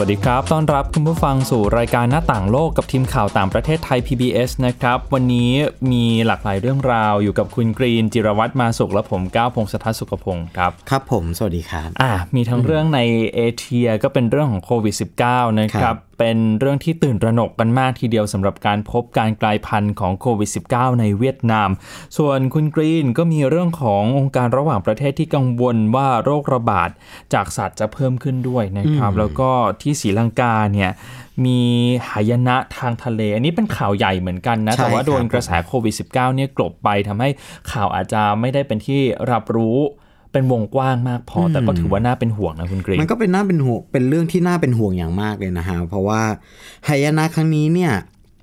วัสดีครับ ต้อนรับคุณผู้ฟังสู่รายการหน้าต่างโลกกับทีมข่าวต่างประเทศไทย PBS นะครับ วันนี้มีหลากหลายเรื่องราวอยู่กับคุณกรีนจิรวัตรมาสุขและผมก้าวพงศธรสุขพงศ์ครับ ครับผม สวัสดีครับ อ่ามีทั้งเรื่องในเอเชียก็เป็นเรื่องของโควิด -19 นะคครัรับบเป็นเรื่องที่ตื่นตระหนกกันมากทีเดียวสำหรับการพบการกลายพันธุ์ของโควิด -19 ในเวียดนาม ส่วนคุณกรีนก็มีเรื่องขององค์การระหว่างประเทศที่กังวลว่าโรคระบาดจากสัตว์จะเพิ่มขึ้นด้วยนะครับ แล้วก็ที่ศรีลังกาเนี่ยมีหายนะทางทะเล อันนี้เป็นข่าวใหญ่เหมือนกันนะใช่แต่ว่าโดนครับกระแสโควิด -19 เนี่ยกลบไปทำให้ข่าวอาจจะไม่ได้เป็นที่รับรู้ เป็นวงกว้างมากพอ แต่ก็ถือว่าน่าเป็นห่วงนะคุณกรีนมันก็เป็นน่าเป็นห่วงเป็นเรื่องที่น่าเป็นห่วงอย่างมากเลยนะฮะเพราะว่าหายนะครั้งนี้เนี่ย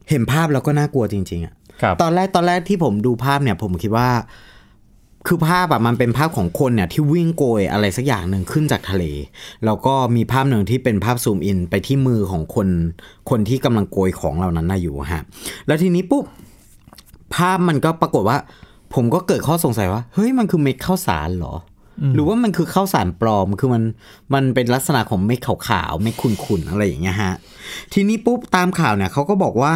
เห็นภาพแล้วก็น่ากลัวจริงๆอะครับตอนแรกตอนแรกที่ผมดูภาพเนี่ย ผมคิดว่า คือภาพอะมันเป็นภาพของคนเนี่ยที่วิ่งโกยอะไรสักอย่างหนึ่งขึ้นจากทะเล แล้วก็มีภาพหนึ่งที่เป็นภาพซูมอินไปที่มือของคน คนที่กำลังโกยของเหล่านั้นน่ะอยู่ฮะแล้วทีนี้ปุ๊บภาพมันก็ปรากฏว่า ผมก็เกิดข้อสงสัยว่า เฮ้ยมันคือเม็ดข้าวสารเหรออ หรือว่ามันคือข้าวสารปลอมคือมันมันเป็นลักษณะของเม็ดขาวๆเม็ดขุ่นๆอะไรอย่างเงี้ยฮะทีนี้ปุ๊บตามข่าวเนี่ยเขาก็บอกว่า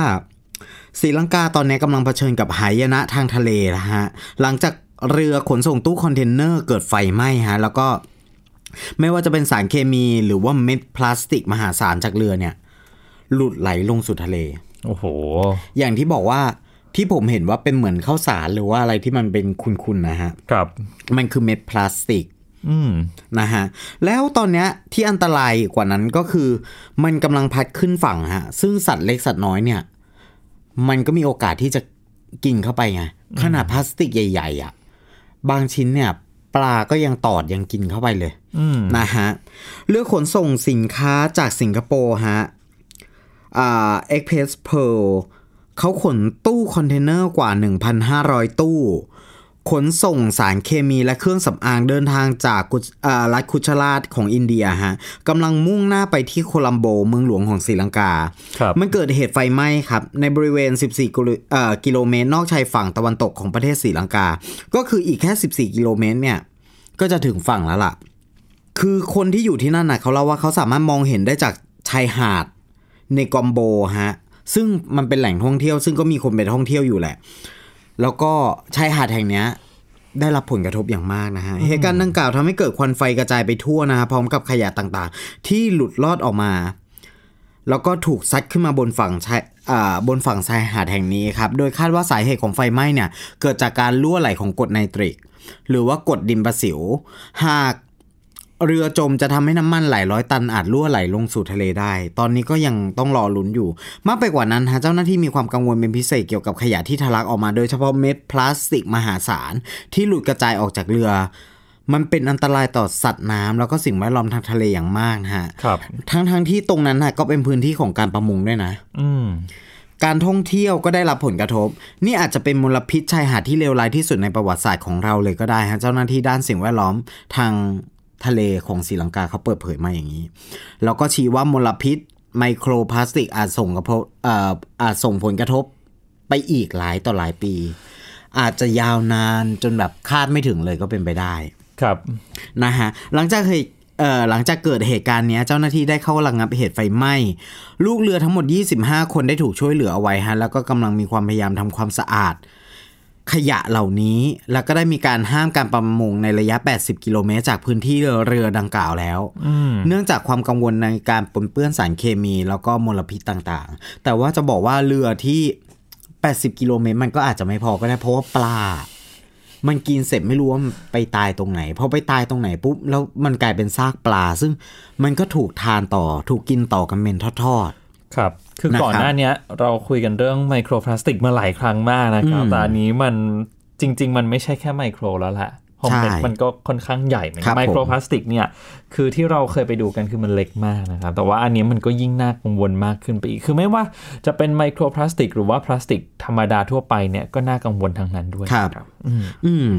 ศรีลังกาตอนนี้กำลังเผชิญกับหายนะทางทะเลนะฮะหลังจากเรือขนส่งตู้คอนเทนเนอร์เกิดไฟไหม้ฮะแล้วก็ไม่ว่าจะเป็นสารเคมีหรือว่าเม็ดพลาสติกมหาศาลจากเรือเนี่ย หลุดไหลลงสู่ทะเล โอ้โห อย่างที่บอกว่า ที่ผมเห็นว่าเป็นเหมือนข้าวสารหรือว่าอะไรที่มันเป็นคุณๆนะฮะครับ มันคือเม็ดพลาสติกอืมนะฮะแล้วตอนเนี้ยที่อันตรายกว่านั้นก็คือ มันกำลังพัดขึ้นฝั่งฮะ ซึ่งสัตว์เล็กสัตว์น้อยเนี่ย มันก็มีโอกาสที่จะกินเข้าไปไงขนาดพลาสติกใหญ่ๆอะ บางชิ้นเนี่ย ปลาก็ยังตอดยังกินเข้าไปเลยอืมนะฮะเรือขนส่งสินค้าจากสิงคโปร์ฮะอ่า X-Press Pearl เขาขนตู้คอนเทนเนอร์กว่า 1,500 ตู้ ขนส่งสารเคมีและเครื่องสำอางเดินทางจากกุอ่ารัฐคุชราชของอินเดียฮะกำลังมุ่งหน้าไปที่โคลัมโบเมืองหลวงของศรีลังกาครับมันเกิดเหตุไฟไหม้ครับ ในบริเวณ 14กิโลเอ่อกิโลเมตร นอกชายฝั่งตะวันตกของประเทศศรีลังกา ก็คืออีกแค่ 14 กิโลเมตรเนี่ย ก็จะถึงฝั่งแล้วล่ะ คือคนที่อยู่ที่นั่นนะเขาเล่าว่าเขาสามารถมองเห็นได้จากชายหาดในกอมโบฮะ ซึ่งมันเป็นแหล่งท่องเที่ยว ซึ่งก็มีคนไปท่องเที่ยวอยู่แหละ แล้วก็ชายหาดแห่งเนี้ยได้รับผลกระทบอย่างมากนะฮะเหตุการณ์ดังกล่าวทำให้เกิดควันไฟกระจายไปทั่วนะฮะพร้อมกับขยะต่างๆ ที่หลุดลอดออกมา แล้วก็ถูกซัดขึ้นมาบนฝั่งชายอ่าบนฝั่งชายหาดแห่งนี้ครับ โดยคาดว่าสาเหตุของไฟไหม้เนี่ย เกิดจากการรั่วไหลของกรดไนตริก หรือว่ากรดดินประสิว หาก เรือจมจะทำให้น้ำมันหลายร้อยตันอาจรั่วไหลลงสู่ทะเลได้ ตอนนี้ก็ยังต้องรอลุ้นอยู่ มากไปกว่านั้นฮะเจ้าหน้าที่มีความกังวลเป็นพิเศษเกี่ยวกับขยะที่ทะลักออกมาโดยเฉพาะเม็ดพลาสติกมหาศาล ที่หลุดกระจายออกจากเรือ มันเป็นอันตรายต่อสัตว์น้ำแล้วก็สิ่งแวดล้อมทางทะเลอย่างมากนะฮะครับทั้งทั้งที่ตรงนั้นนะก็เป็นพื้นที่ของการประมงด้วยนะ อืมการท่องเที่ยวก็ได้รับผลกระทบ นี่อาจจะเป็นมลพิษชายหาดที่เลวร้ายที่สุดในประวัติศาสตร์ของเราเลยก็ได้ฮะเจ้าหน้าที่ด้านสิ่งแวดล้อมทาง ทะเลของศรีลังกาเขาเปิดเผยมาอย่างนี้ แล้วก็ชี้ว่ามลพิษไมโครพลาสติกอาจส่งกระทบเอ่ออาจส่งผลกระทบไปอีกหลายต่อหลายปี อาจจะยาวนานจนแบบคาดไม่ถึงเลยก็เป็นไปได้ครับนะฮะหลังจากเหตุเอ่อหลังจากเกิดเหตุการณ์เนี้ยเจ้าหน้าที่ได้เข้าระงับเหตุไฟไหม้ ลูกเรือทั้งหมด 25 คนได้ถูกช่วยเหลือเอาไว้ฮะแล้วก็กำลังมีความพยายามทำความสะอาด ขยะเหล่านี้ แล้วก็ได้มีการห้ามการประมงในระยะ 80 กิโลเมตร จากพื้นที่เรือดังกล่าวแล้ว เนื่องจากความกังวลในการปนเปื้อนสารเคมี แล้วก็มลพิษต่างๆ แต่ว่าจะบอกว่าเรือที่ 80 กิโลเมตร มันก็อาจจะไม่พอก็ได้เพราะว่าปลา มันกินเสร็จไม่รู้ว่ามันไปตายตรงไหนพอไปตายตรงไหนปุ๊บแล้วมันกลายเป็นซากปลา ซึ่งมันก็ถูกทานต่อถูกกินต่อกันเป็นทอดครับ คือนะครับก่อนหน้าเนี้ยเราคุยกันเรื่องไมโครพลาสติกมาหลายครั้งมากนะครับอืมแต่อันนี้มันจริง ๆ มันไม่ใช่แค่ไมโครแล้วแหละเพราะมันใช่มันก็ค่อนข้างใหญ่เหมือนครักับนไมโครผมพลาสติกเนี่ยคือที่เราเคยไปดูกันคือมันเล็กมากนะครับ แต่ว่าอันนี้มันก็ยิ่งน่ากังวลมากขึ้นไปอีก คือไม่ว่าจะเป็นไมโครพลาสติก หรือว่าพลาสติกธรรมดาทั่วไปเนี่ยก็น่ากังวลทั้งนั้นด้วยครับอืมอืม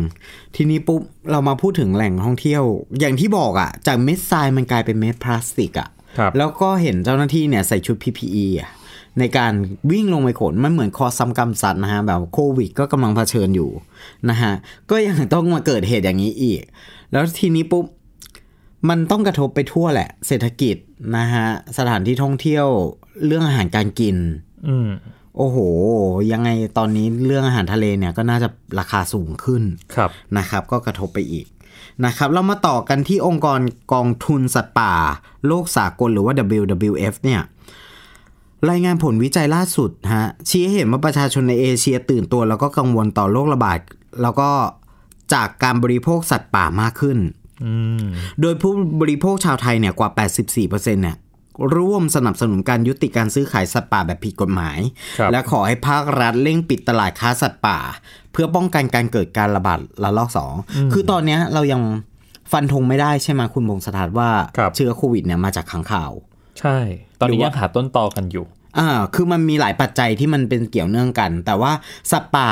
ทีนี้ปุ๊บเรามาพูดถึงแหล่งท่องเที่ยว อย่างที่บอกอะ่ะจากเม็ดทรายมันกลายเป็นเม็ดพลาสติกอะ่ะครับ แล้วก็เห็นเจ้าหน้าที่เนี่ยใส่ชุด PPE อะในการวิ่งลงไปขนมันเหมือนคอซ้ำกำสัตว์นะฮะแบบโควิดก็กำลังเผชิญอยู่นะฮะก็ยังต้องมาเกิดเหตุอย่างนี้อีก แล้วทีนี้ปุ๊บมันต้องกระทบไปทั่วแหละ เศรษฐกิจนะฮะสถานที่ท่องเที่ยวเรื่องอาหารการกินอืมโอ้โห ยังไงตอนนี้เรื่องอาหารทะเลเนี่ยก็น่าจะราคาสูงขึ้นครับนะครับ ก็กระทบไปอีก นะครับเรามาต่อกันที่องค์กรกองทุนสัตว์ป่า โลกสากลหรือว่า WWF เนี่ยรายงานผลวิจัยล่าสุดฮะชี้ให้เห็นว่าประชาชนในเอเชียตื่นตัว แล้วก็กังวลต่อโรคระบาด แล้วก็จากการบริโภคสัตว์ป่ามากขึ้นอืมโดยผู้บริโภคชาวไทยเนี่ยกว่า 84%เนี่ย ร่วมสนับสนุนการยุติการซื้อขายสัตว์ป่าแบบผิดกฎหมายครับและขอให้ภาครัฐเร่งปิดตลาดค้าสัตว์ป่า เพื่อป้องกันการเกิดการระบาดระลอกสองคือตอนเนี้ยเรายังฟันธงไม่ได้ใช่ไหมคุณบงสถานว่าครับเชื้อโควิดเนี่ยมาจากขังข่าว ใช่ ตอนนี้หรือว่ายังหาต้นตอกันอยู่อ่าคือมันมีหลายปัจจัยที่มันเป็นเกี่ยวเนื่องกัน แต่ว่าสัตว์ป่า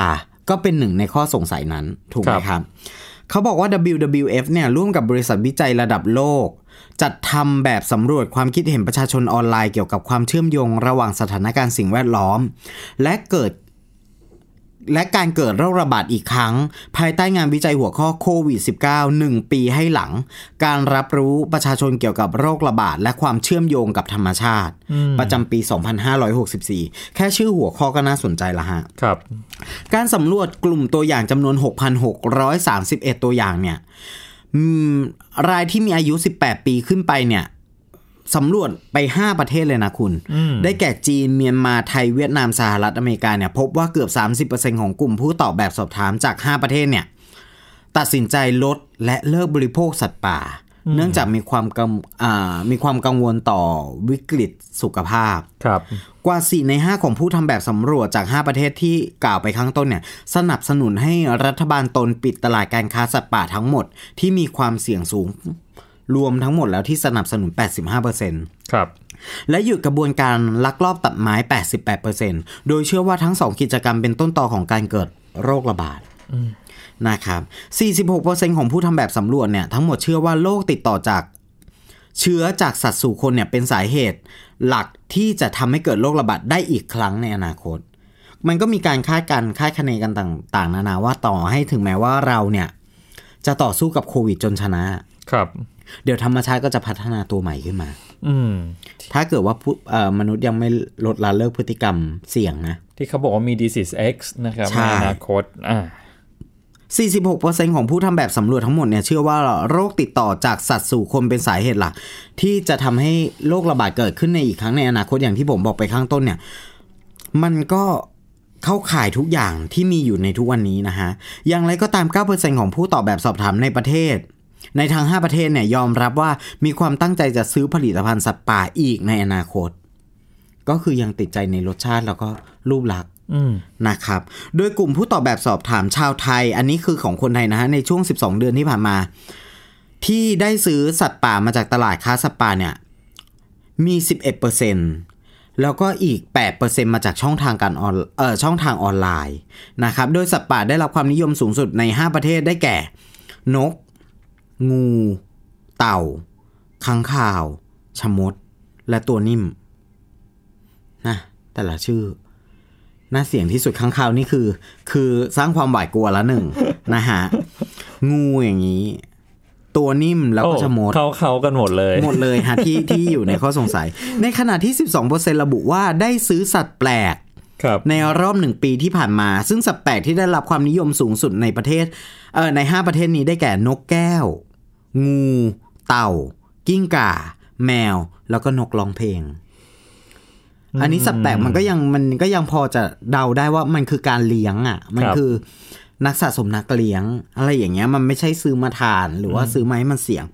ก็เป็นหนึ่งในข้อสงสัยนั้นถูกไหมครับครับ เขาบอกว่า WWF เนี่ยร่วมกับบริษัทวิจัยระดับโลก จัดทำแบบสำรวจความคิดเห็นประชาชนออนไลน์เกี่ยวกับความเชื่อมโยงระหว่างสถานการณ์สิ่งแวดล้อม และเกิด และการเกิดโรคระบาดอีกครั้ง ภายใต้งานวิจัยหัวข้อโควิด -19 1 ปีให้หลัง การรับรู้ประชาชนเกี่ยวกับโรคระบาด และความเชื่อมโยงกับธรรมชาติ ประจำปี 2564 แค่ชื่อหัวข้อก็น่าสนใจละฮะครับ การสำรวจกลุ่มตัวอย่างจำนวน 6,631 ตัวอย่างเนี่ยอืมรายที่มีอายุ 18 ปีขึ้นไปเนี่ย สำรวจไป 5 ประเทศเลยนะคุณ ได้แก่จีน เมียนมา ไทย เวียดนาม สหรัฐอเมริกาเนี่ยพบว่าเกือบ 30%ของกลุ่มผู้ตอบแบบสอบถามจาก 5 ประเทศเนี่ยตัดสินใจลดและเลิกบริโภคสัตว์ป่า เนื่องจากมีความกังอ่ามีความกังวลต่อวิกฤตสุขภาพครับกว่า 4 ใน 5 ของผู้ทำแบบสำรวจจาก 5 ประเทศที่กล่าวไปข้างต้นเนี่ยสนับสนุนให้รัฐบาลตนปิดตลาดการค้าสัตว์ป่าทั้งหมดที่มีความเสี่ยงสูง รวมทั้งหมดแล้วที่สนับสนุน 85%ครับและหยุดกระบวนการลักลอบตัดไม้ 88%โดยเชื่อว่าทั้งสองกิจกรรมเป็นต้นตอของการเกิดโรคระบาดนะครับ 46%ของผู้ทำแบบสำรวจเนี่ยทั้งหมดเชื่อว่าโรคติดต่อจากเชื้อจากสัตว์สู่คนเนี่ยเป็นสาเหตุ หลักที่จะทำให้เกิดโรคระบาดได้อีกครั้งในอนาคต มันก็มีการคาดการณ์คาดคะเนกันต่างๆ นานาว่าต่อให้ถึงแม้ว่าเราเนี่ย จะต่อสู้กับโควิดจนชนะครับ เดี๋ยวธรรมชาติก็จะพัฒนาตัวใหม่ขึ้นมา อืม ถ้าเกิดว่าผู้เอ่อมนุษย์ยังไม่ลดละเลิกพฤติกรรมเสี่ยงนะ ที่เขาบอกว่ามี disease X นะครับใช่ในอนาคตอ่า46%ของผู้ทำแบบสำรวจทั้งหมดเนี่ยเชื่อว่าโรคติดต่อจากสัตว์สู่คนเป็นสาเหตุหลัก ที่จะทำให้โรคระบาดเกิดขึ้นในอีกครั้งในอนาคตอย่างที่ผมบอกไปข้างต้นเนี่ย มันก็เข้าข่ายทุกอย่างที่มีอยู่ในทุกวันนี้นะฮะ อย่างไรก็ตาม 9%ของผู้ตอบแบบสอบถามในประเทศ ในทาง 5 ประเทศเนี่ยยอมรับว่ามีความตั้งใจจะซื้อผลิตภัณฑ์สัตว์ป่าอีกในอนาคต ก็คือยังติดใจในรสชาติแล้วก็รูปลักษณ์นะครับ โดยกลุ่มผู้ตอบแบบสอบถามชาวไทย อันนี้คือของคนไทยนะฮะในช่วง 12 เดือนที่ผ่านมา ที่ได้ซื้อสัตว์ป่ามาจากตลาดค้าสัตว์ป่าเนี่ยมี 11%แล้วก็อีก 8%มาจากช่องทางการออนเอ่อช่องทางออนไลน์นะครับ โดยสัตว์ป่าได้รับความนิยมสูงสุดใน 5 ประเทศได้แก่ นก งู เต่าค้างคาวชะมด และตัวนิ่มนะแต่ละชื่อ น่าเสี่ยงที่สุดข้างคาวนี่คือ คือสร้างความหวาดกลัวละหนึ่งนะฮะ งูอย่างนี้ ตัวนิ่มแล้วก็โอ้ชะมดเขาเขากันหมดเลย หมดเลยฮะที่ที่อยู่ในข้อสงสัย ในขณะที่ 12%ระบุว่าได้ซื้อสัตว์แปลกครับในรอบหนึ่งปีที่ผ่านมา ซึ่งสัตว์แปลกที่ได้รับความนิยมสูงสุดในประเทศเออใน 5 ประเทศนี้ได้แก่นกแก้ว งู เต่า กิ้งก่า แมว แล้วก็นกร้องเพลง อันนี้สัตว์แปลกมันก็ยังมันก็ยังพอจะเดาได้ว่ามันคือการเลี้ยงอะ มันครับคือนักสะสมนักเลี้ยง อะไรอย่างเงี้ยมันไม่ใช่ซื้อมาทานหรือว่าซื้อมาให้มันเสี่ยง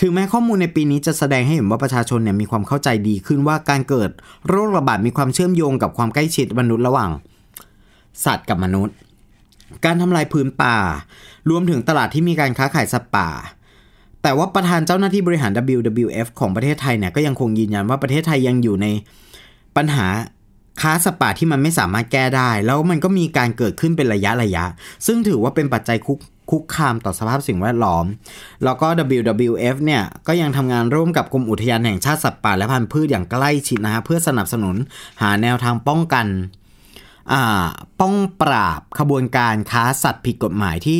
ถึงแม้ข้อมูลในปีนี้จะแสดงให้เห็นว่าประชาชนเนี่ยมีความเข้าใจดีขึ้นว่าการเกิดโรคระบาดมีความเชื่อมโยงกับความใกล้ชิดมนุษย์ระหว่าง สัตว์กับมนุษย์ การทำลายพื้นป่า รวมถึงตลาดที่มีการค้าขายสัตว์ป่า แต่ว่าประธานเจ้าหน้าที่บริหาร WWF ของประเทศไทยเนี่ยก็ยังคงยืนยันว่าประเทศไทยยังอยู่ในปัญหาค้าสัตว์ป่าที่มันไม่สามารถแก้ได้ แล้วมันก็มีการเกิดขึ้นเป็นระยะระยะ ซึ่งถือว่าเป็นปัจจัยคุกคุกคามต่อสภาพสิ่งแวดล้อม แล้วก็ WWF เนี่ยก็ยังทำงานร่วมกับกรมอุทยานแห่งชาติสัตว์ป่าและพันธุ์พืชอย่างใกล้ชิดนะฮะเพื่อสนับสนุนหาแนวทางป้องกันป้องปราบขบวนการค้าสัตว์ผิดกฎหมายที่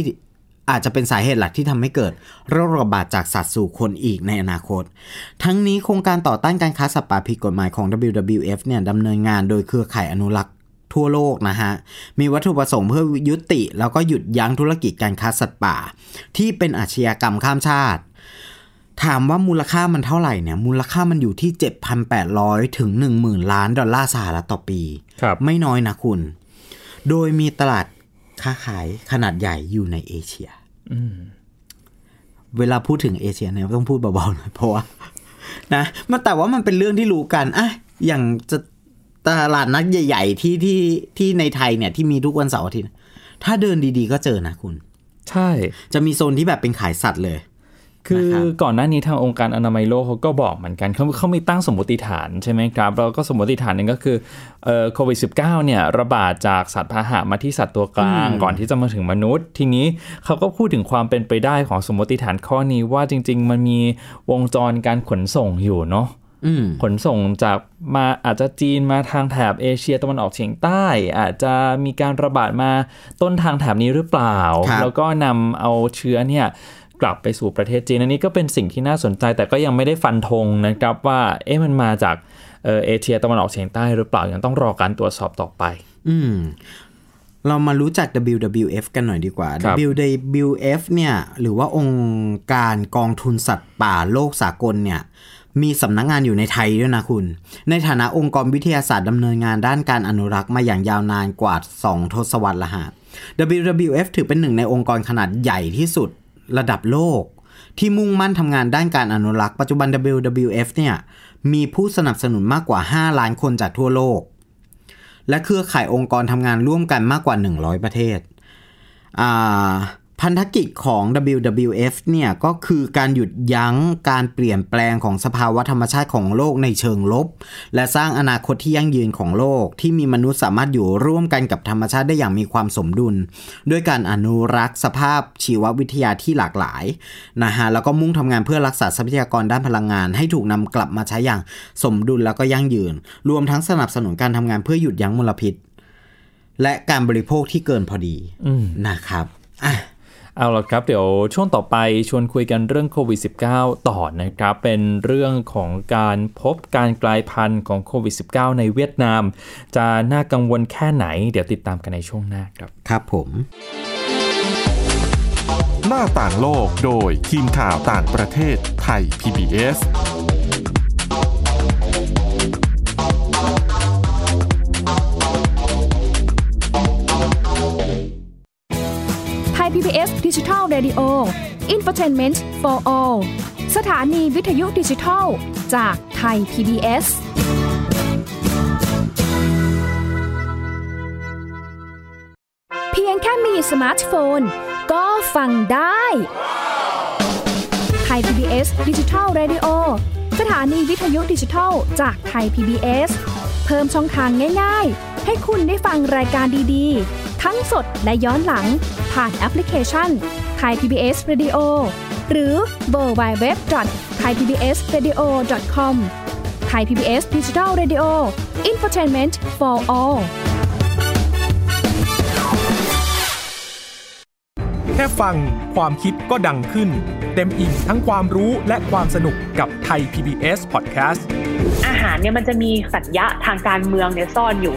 อาจจะเป็นสาเหตุหลักที่ทำให้เกิดโรคระบาดจากสัตว์สู่คนอีกในอนาคต ทั้งนี้โครงการต่อต้านการค้าสัตว์ป่าผิดกฎหมายของ WWF เนี่ยดำเนินงานโดยเครือข่ายอนุรักษ์ทั่วโลกนะฮะ มีวัตถุประสงค์เพื่อยุติ แล้วก็หยุดยั้งธุรกิจการค้าสัตว์ป่า ที่เป็นอาชญากรรมข้ามชาติ ถามว่ามูลค่ามันเท่าไหร่เนี่ย มูลค่ามันอยู่ที่ 7,800 ถึง 10,000 ล้านดอลลาร์สหรัฐต่อปีครับไม่น้อยนะคุณ โดยมีตลาดค้าขายขนาดใหญ่อยู่ในเอเชีย เวลาพูดถึงเอเชียเนี่ยต้องพูดเบาๆหน่อยเพราะว่านะมันแต่ว่ามันเป็นเรื่องที่รู้กันอะอย่างจะตลาดนัดใหญ่ ๆ ที่ที่ที่ในไทยเนี่ยที่มีทุกวันเสาร์อาทิตย์ถ้าเดินดีๆ ก็เจอนะคุณ ใช่ จะมีโซนที่แบบเป็นขายสัตว์เลย คือนะครับก่อนหน้านี้ทางองค์การอนามัยโลกเขาก็บอกเหมือนกันเขาเขามีตั้งสมมติฐานใช่ไหมครับแล้วก็สมมติฐานหนึ่งก็คือเอ่อโควิด -19 เนี่ยระบาดจากสัตว์พาหะมาที่สัตว์ตัวกลาง ก่อนที่จะมาถึงมนุษย์ ทีนี้เขาก็พูดถึงความเป็นไปได้ของสมมติฐานข้อนี้ว่าจริง ๆ มันมีวงจรการขนส่งอยู่เนาะอืมขนส่งจากมาอาจจะจีนมาทางแถบเอเชียตะวันออกเฉียงใต้ อาจจะมีการระบาดมาต้นทางแถบนี้หรือเปล่าครับแล้วก็นำเอาเชื้อเนี่ย กลับไปสู่ประเทศจีนอันนี้ก็เป็นสิ่งที่น่าสนใจ แต่ก็ยังไม่ได้ฟันธงนะครับว่าเอ๊ะมันมาจากเอ่อเอเชียตะวันออกเฉียงใต้หรือเปล่ายังต้องรอการตรวจสอบต่อไป อืมเรามารู้จัก WWF กันหน่อยดีกว่าครับ WWF เนี่ยหรือว่าองค์การกองทุนสัตว์ป่าโลกสากลเนี่ยมีสำนักงานอยู่ในไทยด้วยนะคุณ ในฐานะองค์กรวิทยาศาสตร์ดำเนินงานด้านการอนุรักษ์มาอย่างยาวนานกว่า 2 ทศวรรษละฮะ WWF ถือเป็นหนึ่งในองค์กรขนาดใหญ่ที่สุด ระดับโลก ที่มุ่งมั่นทำงานด้านการอนุรักษ์ปัจจุบัน WWF เนี่ยมีผู้สนับสนุนมากกว่า 5 ล้านคนจากทั่วโลก และเครือข่ายองค์กรทำงานร่วมกันมากกว่า 100 ประเทศอ่า พันธกิจของ WWF เนี่ยก็คือการหยุดยั้งการเปลี่ยนแปลงของสภาวะธรรมชาติของโลกในเชิงลบ และสร้างอนาคตที่ยั่งยืนของโลก ที่มีมนุษย์สามารถอยู่ร่วมกันกับธรรมชาติได้อย่างมีความสมดุล ด้วยการอนุรักษ์สภาพชีววิทยาที่หลากหลายนะฮะแล้วก็มุ่งทำงานเพื่อรักษาทรัพยากรด้านพลังงาน ให้ถูกนำกลับมาใช้อย่างสมดุลแล้วก็ยั่งยืน รวมทั้งสนับสนุนการทำงานเพื่อหยุดยั้งมลพิษ และการบริโภคที่เกินพอดีนะครับอะ เอาละครับ เดี๋ยวช่วงต่อไปชวนคุยกันเรื่องโควิด -19 ต่อนะครับ เป็นเรื่องของการพบการกลายพันธุ์ของโควิด -19 ในเวียดนาม จะน่ากังวลแค่ไหน เดี๋ยวติดตามกันในช่วงหน้าครับ ครับผม หน้าต่างโลกโดยทีมข่าวต่างประเทศไทย PBS PBS ดิจิทัล Radio Infotainment for All สถานีวิทยุดิจิทัล จากไทย PBS เพียงแค่มีสมาร์ทโฟน ก็ฟังได้ Thai PBS Digital Radio สถานีวิทยุดิจิทัล จาก Thai PBS เพิ่มช่องทางง่าย ๆ ให้คุณได้ฟังรายการดีๆ ทั้งสดและย้อนหลังผ่านแอปพลิเคชันไทย PBS Radio หรือ World Wide Web Thai PBS Radio com Thai PBS Digital Radioอินฟอร์ทนเมนต์ for all แค่ฟังความคิดก็ดังขึ้น เต็มอิ่งทั้งความรู้และความสนุกกับไทย PBS Podcast อาหารเนี่ยมันจะมีสัญญะทางการเมืองเนี่ยซ่อนอยู่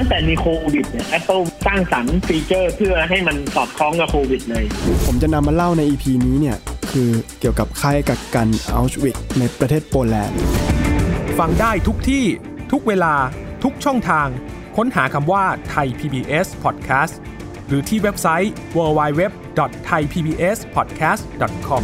ตั้งแต่มีโควิดเนี่ย Apple สร้างสรรค์ฟีเจอร์เพื่อให้มันสอดคล้องกับโควิดเลย ผมจะนำมาเล่าใน EP นี้เนี่ย คือเกี่ยวกับค่ายกักกันอัลชวิกในประเทศโปแลนด์ ฟังได้ทุกที่ทุกเวลาทุกช่องทาง ค้นหาคำว่าไทย PBS Podcast หรือที่เว็บไซต์ www.thaipbspodcast.com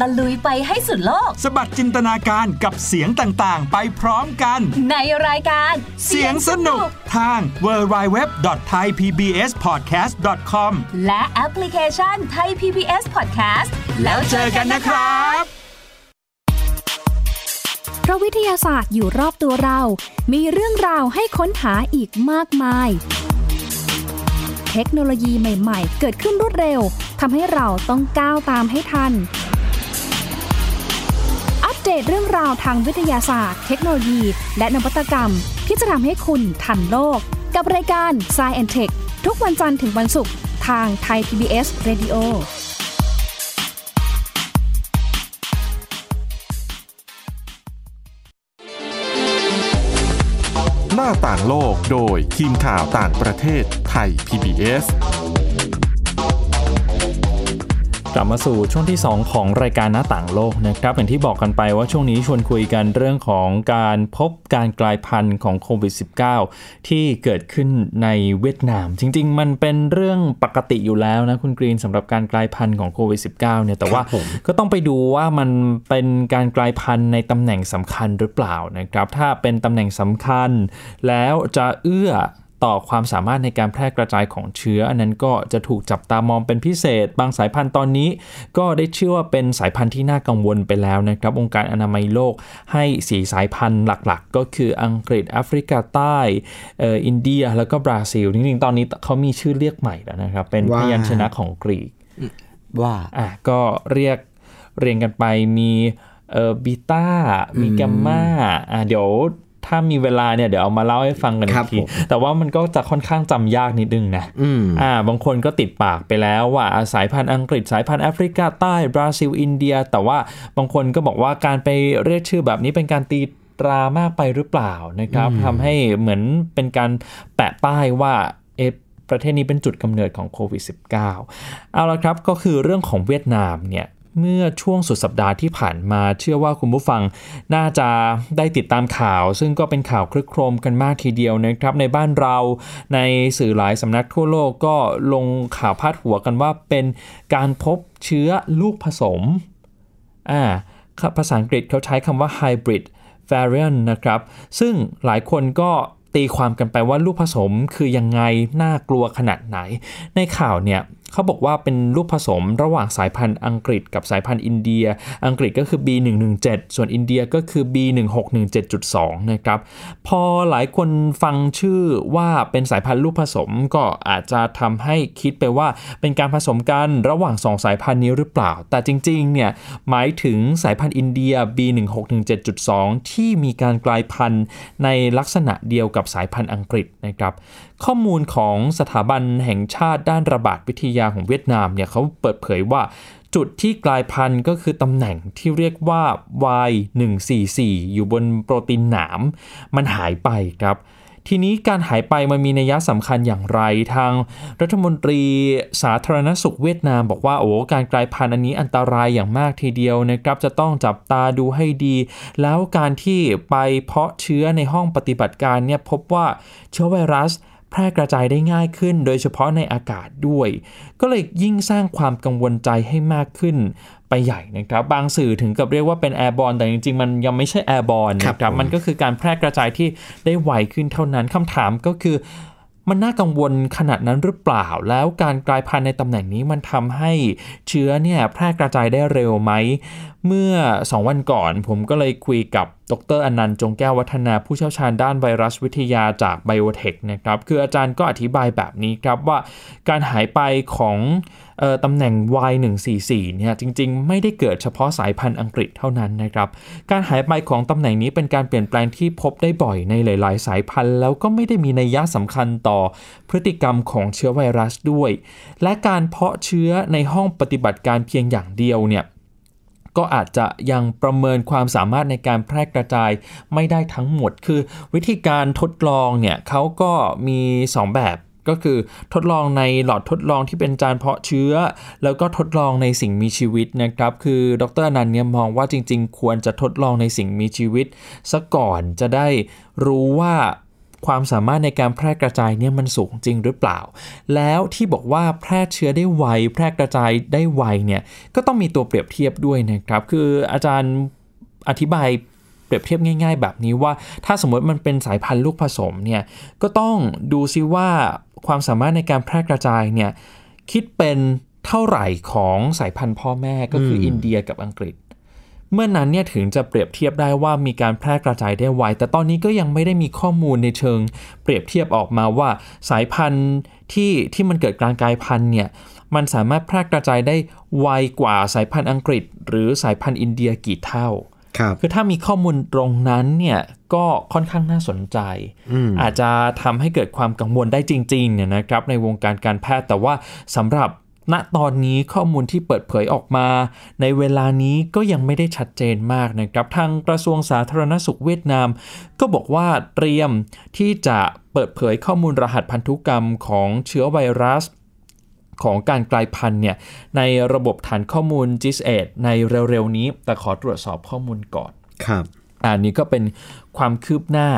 ตะลุยไปให้สุดโลก สบัดจินตนาการกับเสียงต่างๆ ไปพร้อมกัน ในรายการเสียงสนุกทาง www.thaipbspodcast.com และแอปพลิเคชันไทย PBS Podcast แล้วเจอกันนะครับเพราะวิทยาศาสตร์อยู่รอบตัวเรา มีเรื่องราวให้ค้นหาอีกมากมาย เทคโนโลยีใหม่ ๆ เกิดขึ้นรวดเร็วทำให้เราต้องก้าวตามให้ทันอัป เดตเรื่องราวทางวิทยาศาสตร์ เทคโนโลยี และนวัตกรรม ที่จะทำให้คุณทันโลก กับรายการ s c i e n t e c h ทุกวันจันทร์ถึงวันศุกร์ทางไทย PBS Radio หน้าต่างโลกโดยทีมข่าวต่างประเทศไทย PBS กลับมาสู่ช่วงที่ 2 ของรายการหน้าต่างโลกนะครับอย่างที่บอกกันไปว่าช่วงนี้ชวนคุยกันเรื่องของการพบการกลายพันธุ์ของโควิด -19 ที่เกิดขึ้นในเวียดนาม จริง ๆ มันเป็นเรื่องปกติอยู่แล้วนะคุณกรีนสำหรับการกลายพันธุ์ของโควิด -19 เนี่ยแต่ว่าก็ต้องไปดูว่ามันเป็นการกลายพันธุ์ในตำแหน่งสำคัญหรือเปล่านะครับถ้าเป็นตำแหน่งสำคัญ แล้วจะเอื้อ ต่อความสามารถในการแพร่กระจายของเชื้อ อันนั้นก็จะถูกจับตามองเป็นพิเศษ บางสายพันธุ์ตอนนี้ ก็ได้ชื่อว่าเป็นสายพันธุ์ที่น่ากังวลไปแล้วนะครับองค์การอนามัยโลกให้สีสายพันธุ์หลักๆ ก็คืออังกฤษแอฟริกาใต้เอ่ออินเดียแล้วก็บราซิลจริงๆตอนนี้เขามีชื่อเรียกใหม่แล้วนะครับ เป็นพว่ายัญชนะของกรีกว่าอะก็เรียกเรียงกันไปมีเอ่อบีตามีแกมมาอะเดี๋ยว ถ้ามีเวลาเนี่ยเดี๋ยวเอามาเล่าให้ฟังกันอีครักบทีผมแต่ว่ามันก็จะค่อนข้างจำยากนิดนึงนะอืมอ่า บางคนก็ติดปากไปแล้วว่าอะสายพันธุ์อังกฤษสายพันธุ์แอฟริกาใต้บราซิลอินเดีย แต่ว่าบางคนก็บอกว่าการไปเรียกชื่อแบบนี้เป็นการตีตรามากไปหรือเปล่านะครับทำให้เหมือนเป็นการแปะป้ายว่าเอะประเทศนี้เป็นจุดกำเนิดของโควิด -19 เอาละครับก็คือเรื่องของเวียดนามเนี่ย เมื่อช่วงสุดสัปดาห์ที่ผ่านมา เชื่อว่าคุณผู้ฟังน่าจะได้ติดตามข่าว ซึ่งก็เป็นข่าวคลึกโครมกันมากทีเดียวนะครับ ในบ้านเราในสื่อหลายสำนักทั่วโลกก็ลงข่าวพาดหัวกันว่าเป็นการพบเชื้อลูกผสมอ่าภาษาอังกฤษเขาใช้คำว่า hybrid variant นะครับ ซึ่งหลายคนก็ตีความกันไปว่าลูกผสมคือยังไงน่ากลัวขนาดไหน ในข่าวเนี่ย เขาบอกว่าเป็นลูกผสมระหว่างสายพันธุ์อังกฤษกับสายพันธุ์อินเดีย อังกฤษก็คือ B117 ส่วนอินเดียก็คือ B1617.2 นะครับ พอหลายคนฟังชื่อว่าเป็นสายพันธุ์ลูกผสมก็อาจจะทำให้คิดไปว่าเป็นการผสมกันระหว่างสองสายพันธุ์นี้หรือเปล่า แต่จริงๆ เนี่ยหมายถึงสายพันธุ์อินเดีย B1617.2 ที่มีการกลายพันธุ์ในลักษณะเดียวกับสายพันธุ์อังกฤษนะครับ ข้อมูลของสถาบันแห่งชาติด้านระบาดวิทยาของเวียดนามเนี่ยเขาเปิดเผยว่าจุดที่กลายพันธุ์ก็คือตำแหน่งที่เรียกว่า Y144 อยู่บนโปรตีนหนาม มันหายไปครับ ทีนี้การหายไปมันมีนัยสำคัญอย่างไรทางรัฐมนตรีสาธารณสุขเวียดนามบอกว่าโอ้การกลายพันธุ์อันนี้อันตรายอย่างมากทีเดียวนะครับ จะต้องจับตาดูให้ดี แล้วการที่ไปเพาะเชื้อในห้องปฏิบัติการเนี่ยพบว่าเชื้อไวรัส แพร่กระจายได้ง่ายขึ้น โดยเฉพาะในอากาศด้วย ก็เลยยิ่งสร้างความกังวลใจให้มากขึ้นไปใหญ่นะครับบางสื่อถึงกับเรียกว่าเป็นแอร์บอลแต่จริงๆ มันยังไม่ใช่แอร์บอลนะครับมันก็คือการแพร่กระจายที่ได้ไวขึ้นเท่านั้นคำถามก็คือ มันน่ากังวลขนาดนั้นหรือเปล่า แล้วการกลายพันธุ์ในตำแหน่งนี้มันทำให้เชื้อเนี่ยแพร่กระจายได้เร็วไหม เมื่อ 2 วันก่อน ผมก็เลยคุยกับดรอนันต์จงแก้ววัฒนาผู้เชี่ยวชาญด้านไวรัสวิทยาจากไบโอเทคนะครับ คืออาจารย์ก็อธิบายแบบนี้ครับว่าการหายไปของ ตำแหน่ง Y144 เนี่ยจริงๆ ไม่ได้เกิดเฉพาะสายพันธุ์อังกฤษเท่านั้นนะครับ การหายไปของตำแหน่งนี้เป็นการเปลี่ยนแปลงที่พบได้บ่อยในหลาย ๆ สายพันธุ์ แล้วก็ไม่ได้มีนัยยะสำคัญต่อพฤติกรรมของเชื้อไวรัสด้วย และการเพาะเชื้อในห้องปฏิบัติการเพียงอย่างเดียวเนี่ยก็อาจจะยังประเมินความสามารถในการแพร่กระจายไม่ได้ทั้งหมด คือวิธีการทดลองเนี่ยเขาก็มี 2 แบบ ก็คือทดลองในหลอดทดลองที่เป็นจานเพาะเชื้อ แล้วก็ทดลองในสิ่งมีชีวิตนะครับ คือดรอนันต์เนี่ยมองว่าจริง ๆ ควรจะทดลองในสิ่งมีชีวิตซะก่อนจะได้รู้ว่าความสามารถในการแพร่กระจายเนี่ยมันสูงจริงหรือเปล่า แล้วที่บอกว่าแพร่เชื้อได้ไว แพร่กระจายได้ไวเนี่ยก็ต้องมีตัวเปรียบเทียบด้วยนะครับ คืออาจารย์อธิบายเปรียบเทียบง่าย ๆ แบบนี้ว่า ถ้าสมมติมันเป็นสายพันธุ์ลูกผสมเนี่ยก็ต้องดูซิว่า ความสามารถในการแพร่กระจายเนี่ยคิดเป็นเท่าไหร่ของสายพันธุ์พ่อแม่ก็คืออินเดียกับอังกฤษ เมื่อนนั้นเนี่ยถึงจะเปรียบเทียบได้ว่ามีการแพร่กระจายได้ไว แต่ตอนนี้ก็ยังไม่ได้มีข้อมูลในเชิง เปรียบเทียบออกมาว่าสายพันธุ์ที่ที่มันเกิดการกลายพันธุ์เนี่ยมันสามารถแพร่กระจายได้ไวกว่าสายพันธุ์อังกฤษ หรือสายพันธุ์อินเดียกี่เท่า ครับคือถ้ามีข้อมูลตรงนั้นเนี่ยก็ค่อนข้างน่าสนใจอืมอาจจะทำให้เกิดความกังวลได้จริงๆเนี่ยนะครับในวงการการแพทย์แต่ว่าสำหรับณตอนนี้ข้อมูลที่เปิดเผยออกมา ในเวลานี้ก็ยังไม่ได้ชัดเจนมากนะครับ ทางกระทรวงสาธารณสุขเวียดนาม ก็บอกว่าเตรียมที่จะเปิดเผยข้อมูลรหัสพันธุกรรมของเชื้อไวรัส ของการกลายพันธุ์เนี่ยในระบบฐานข้อมูล g i s ในเร็วๆนี้ แต่ขอตรวจสอบข้อมูลก่อนครับอันนี้ก็เป็นความคืบหน้า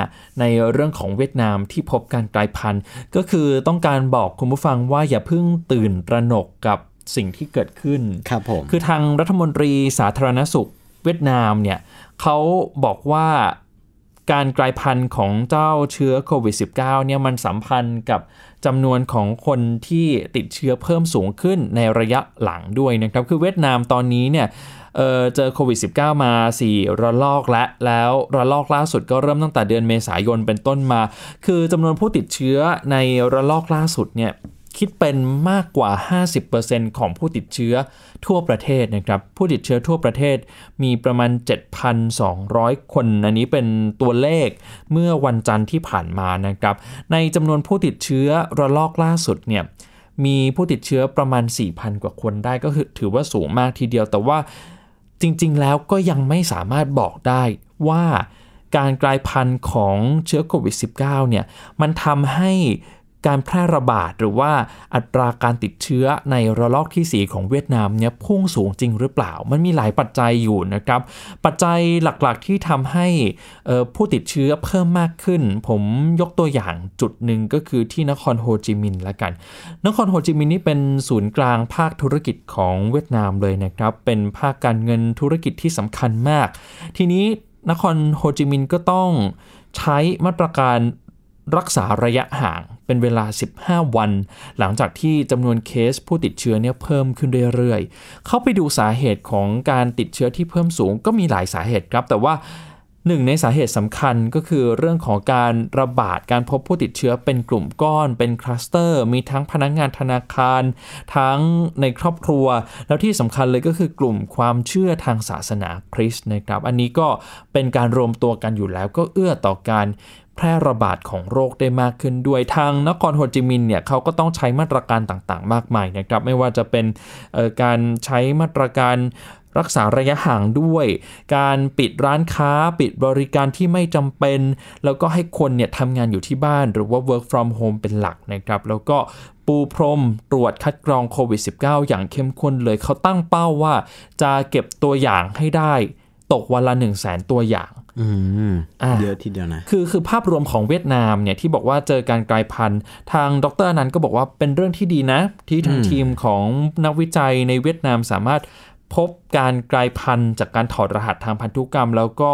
ในเรื่องของเวียดนามที่พบการกลายพันธุ์ ก็คือต้องการบอกคุณผู้ฟังว่าอย่าเพิ่งตื่นตระหนกกับสิ่งที่เกิดขึ้นครับผมคือทางรัฐมนตรีสาธารณสุขเวียดนามเนี่ยเขาบอกว่าการกลายพันธุ์ของเจ้าเชื้อโควิด -19 เนี่ยมันสัมพันธ์กับ จำนวนของคนที่ติดเชื้อเพิ่มสูงขึ้นในระยะหลังด้วยนะครับ คือเวียดนามตอนนี้เนี่ยเเจอโควิด -19 มา 4 ระลอกและ แล้วระลอกล่าสุดก็เริ่มตั้งแต่เดือนเมษายนเป็นต้นมา คือจำนวนผู้ติดเชื้อในระลอกล่าสุดเนี่ย คิดเป็นมากกว่า 50%ของผู้ติดเชื้อทั่วประเทศนะครับ ผู้ติดเชื้อทั่วประเทศมีประมาณ 7,200 คน อันนี้เป็นตัวเลขเมื่อวันจันทร์ที่ผ่านมานะครับ ในจำนวนผู้ติดเชื้อระลอกล่าสุดเนี่ยมีผู้ติดเชื้อประมาณ 4,000 กว่าคนได้ก็คือถือว่าสูงมากทีเดียว แต่ว่าจริง ๆ แล้วก็ยังไม่สามารถบอกได้ว่าการกลายพันธุ์ของเชื้อโควิด -19 เนี่ยมันทำให้ การแพร่ระบาดหรือว่าอัตราการติดเชื้อในระลอกที่ 4 ของเวียดนามเนี่ยพุ่งสูงจริงหรือเปล่า มันมีหลายปัจจัยอยู่นะครับ ปัจจัยหลักๆที่ทำให้ผู้ติดเชื้อเพิ่มมากขึ้น ผมยกตัวอย่างจุดหนึ่งก็คือที่นครโฮจิมินห์ละกัน นครโฮจิมินห์นี่เป็นศูนย์กลางภาคธุรกิจของเวียดนามเลยนะครับ เป็นภาคการเงินธุรกิจที่สำคัญมาก ทีนี้นครโฮจิมินห์ก็ต้องใช้มาตรการรักษาระยะห่าง เป็นเวลา 15 วัน หลังจากที่จำนวนเคสผู้ติดเชื้อเนี่ยเพิ่มขึ้นเรื่อยๆ เข้าไปดูสาเหตุของการติดเชื้อที่เพิ่มสูงก็มีหลายสาเหตุครับ แต่ว่าหนึ่งในสาเหตุสำคัญก็คือเรื่องของการระบาดการพบผู้ติดเชื้อเป็นกลุ่มก้อน เป็นคลัสเตอร์ มีทั้งพนักงานธนาคาร ทั้งในครอบครัว แล้วที่สำคัญเลยก็คือกลุ่มความเชื่อทางศาสนาคริสต์นะครับ อันนี้ก็เป็นการรวมตัวกันอยู่แล้วก็เอื้อต่อการ แพร่ระบาดของโรคได้มากขึ้นด้วยทางนครโฮจิมินห์เนี่ยเขาก็ต้องใช้มาตรการต่างๆ มากมายนะครับ ไม่ว่าจะเป็นการใช้มาตรการรักษาระยะห่างด้วย การปิดร้านค้าปิดบริการที่ไม่จำเป็น แล้วก็ให้คนเนี่ยทำงานอยู่ที่บ้านหรือว่า work from home เป็นหลักนะครับ แล้วก็ปูพรมตรวจคัดกรองโควิด -19 อย่างเข้มข้นเลยเขาตั้งเป้าว่าจะเก็บตัวอย่างให้ได้ ตกวันละ 1 0 0 0 0แสนตัวอย่าง เยอะทีเดียวนะ คือคือภาพรวมของเวียดนามเนี่ยที่บอกว่าเจอการกลายพันธุ์ ทางดรอนันต์ก็บอกว่าเป็นเรื่องที่ดีนะ ที่ทางอืมทีมของนักวิจัยในเวียดนามสามารถพบ การกลายพันธุ์จากการถอดรหัสทางพันธุกรรม แล้วก็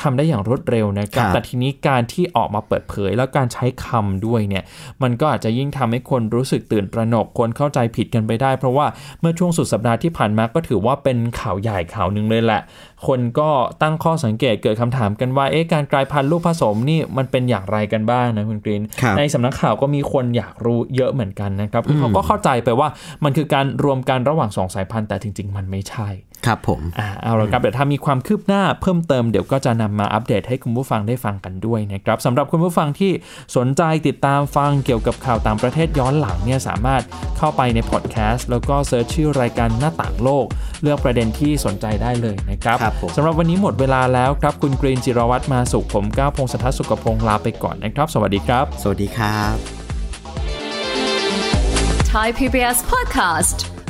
ทำได้อย่างรวดเร็วนะครับครับแต่ทีนี้การที่ออกมาเปิดเผยแล้วการใช้คำด้วยเนี่ยมันก็อาจจะยิ่งทำให้คนรู้สึกตื่นตระหนกคนเข้าใจผิดกันไปได้ เพราะว่าเมื่อช่วงสุดสัปดาห์ที่ผ่านมาก็ถือว่าเป็นข่าวใหญ่ข่าวหนึ่งเลยแหละ คนก็ตั้งข้อสังเกตเกิดคำถามกันว่าเอ๊ะการกลายพันธุ์ลูกผสมนี่มันเป็นอย่างไรกันบ้างนะคุณกรีนครับในสำนักข่าวก็มีคนอยากรู้เยอะเหมือนกันนะครับคือเขาก็เข้าใจไปว่ามันคือการรวมกันระหว่างสองสายพันธุ์แต่จริง ๆ มันไม่ใช่ใช่ครับผมอ่าเอาละครับเดี๋ยวถ้ามีความคืบหน้าเพิ่มเติมเดี๋ยวก็จะนำมาอัปเดตให้คุณผู้ฟังได้ฟังกันด้วยนะครับสำหรับคุณผู้ฟังที่สนใจติดตามฟังเกี่ยวกับข่าวต่างประเทศย้อนหลังเนี่ยสามารถเข้าไปในพอดแคสต์แล้วก็ search ชื่อรายการหน้าต่างโลก เลือกประเด็นที่สนใจได้เลยนะครับครับผมสำหรับวันนี้หมดเวลาแล้วครับคุณกรีนจิรวัตรมาสุขผมก้าวพงศธรสุขพงศ์ลาไปก่อนนะครับ สวัสดีครับ สวัสดีครับ Thai PBS podcast.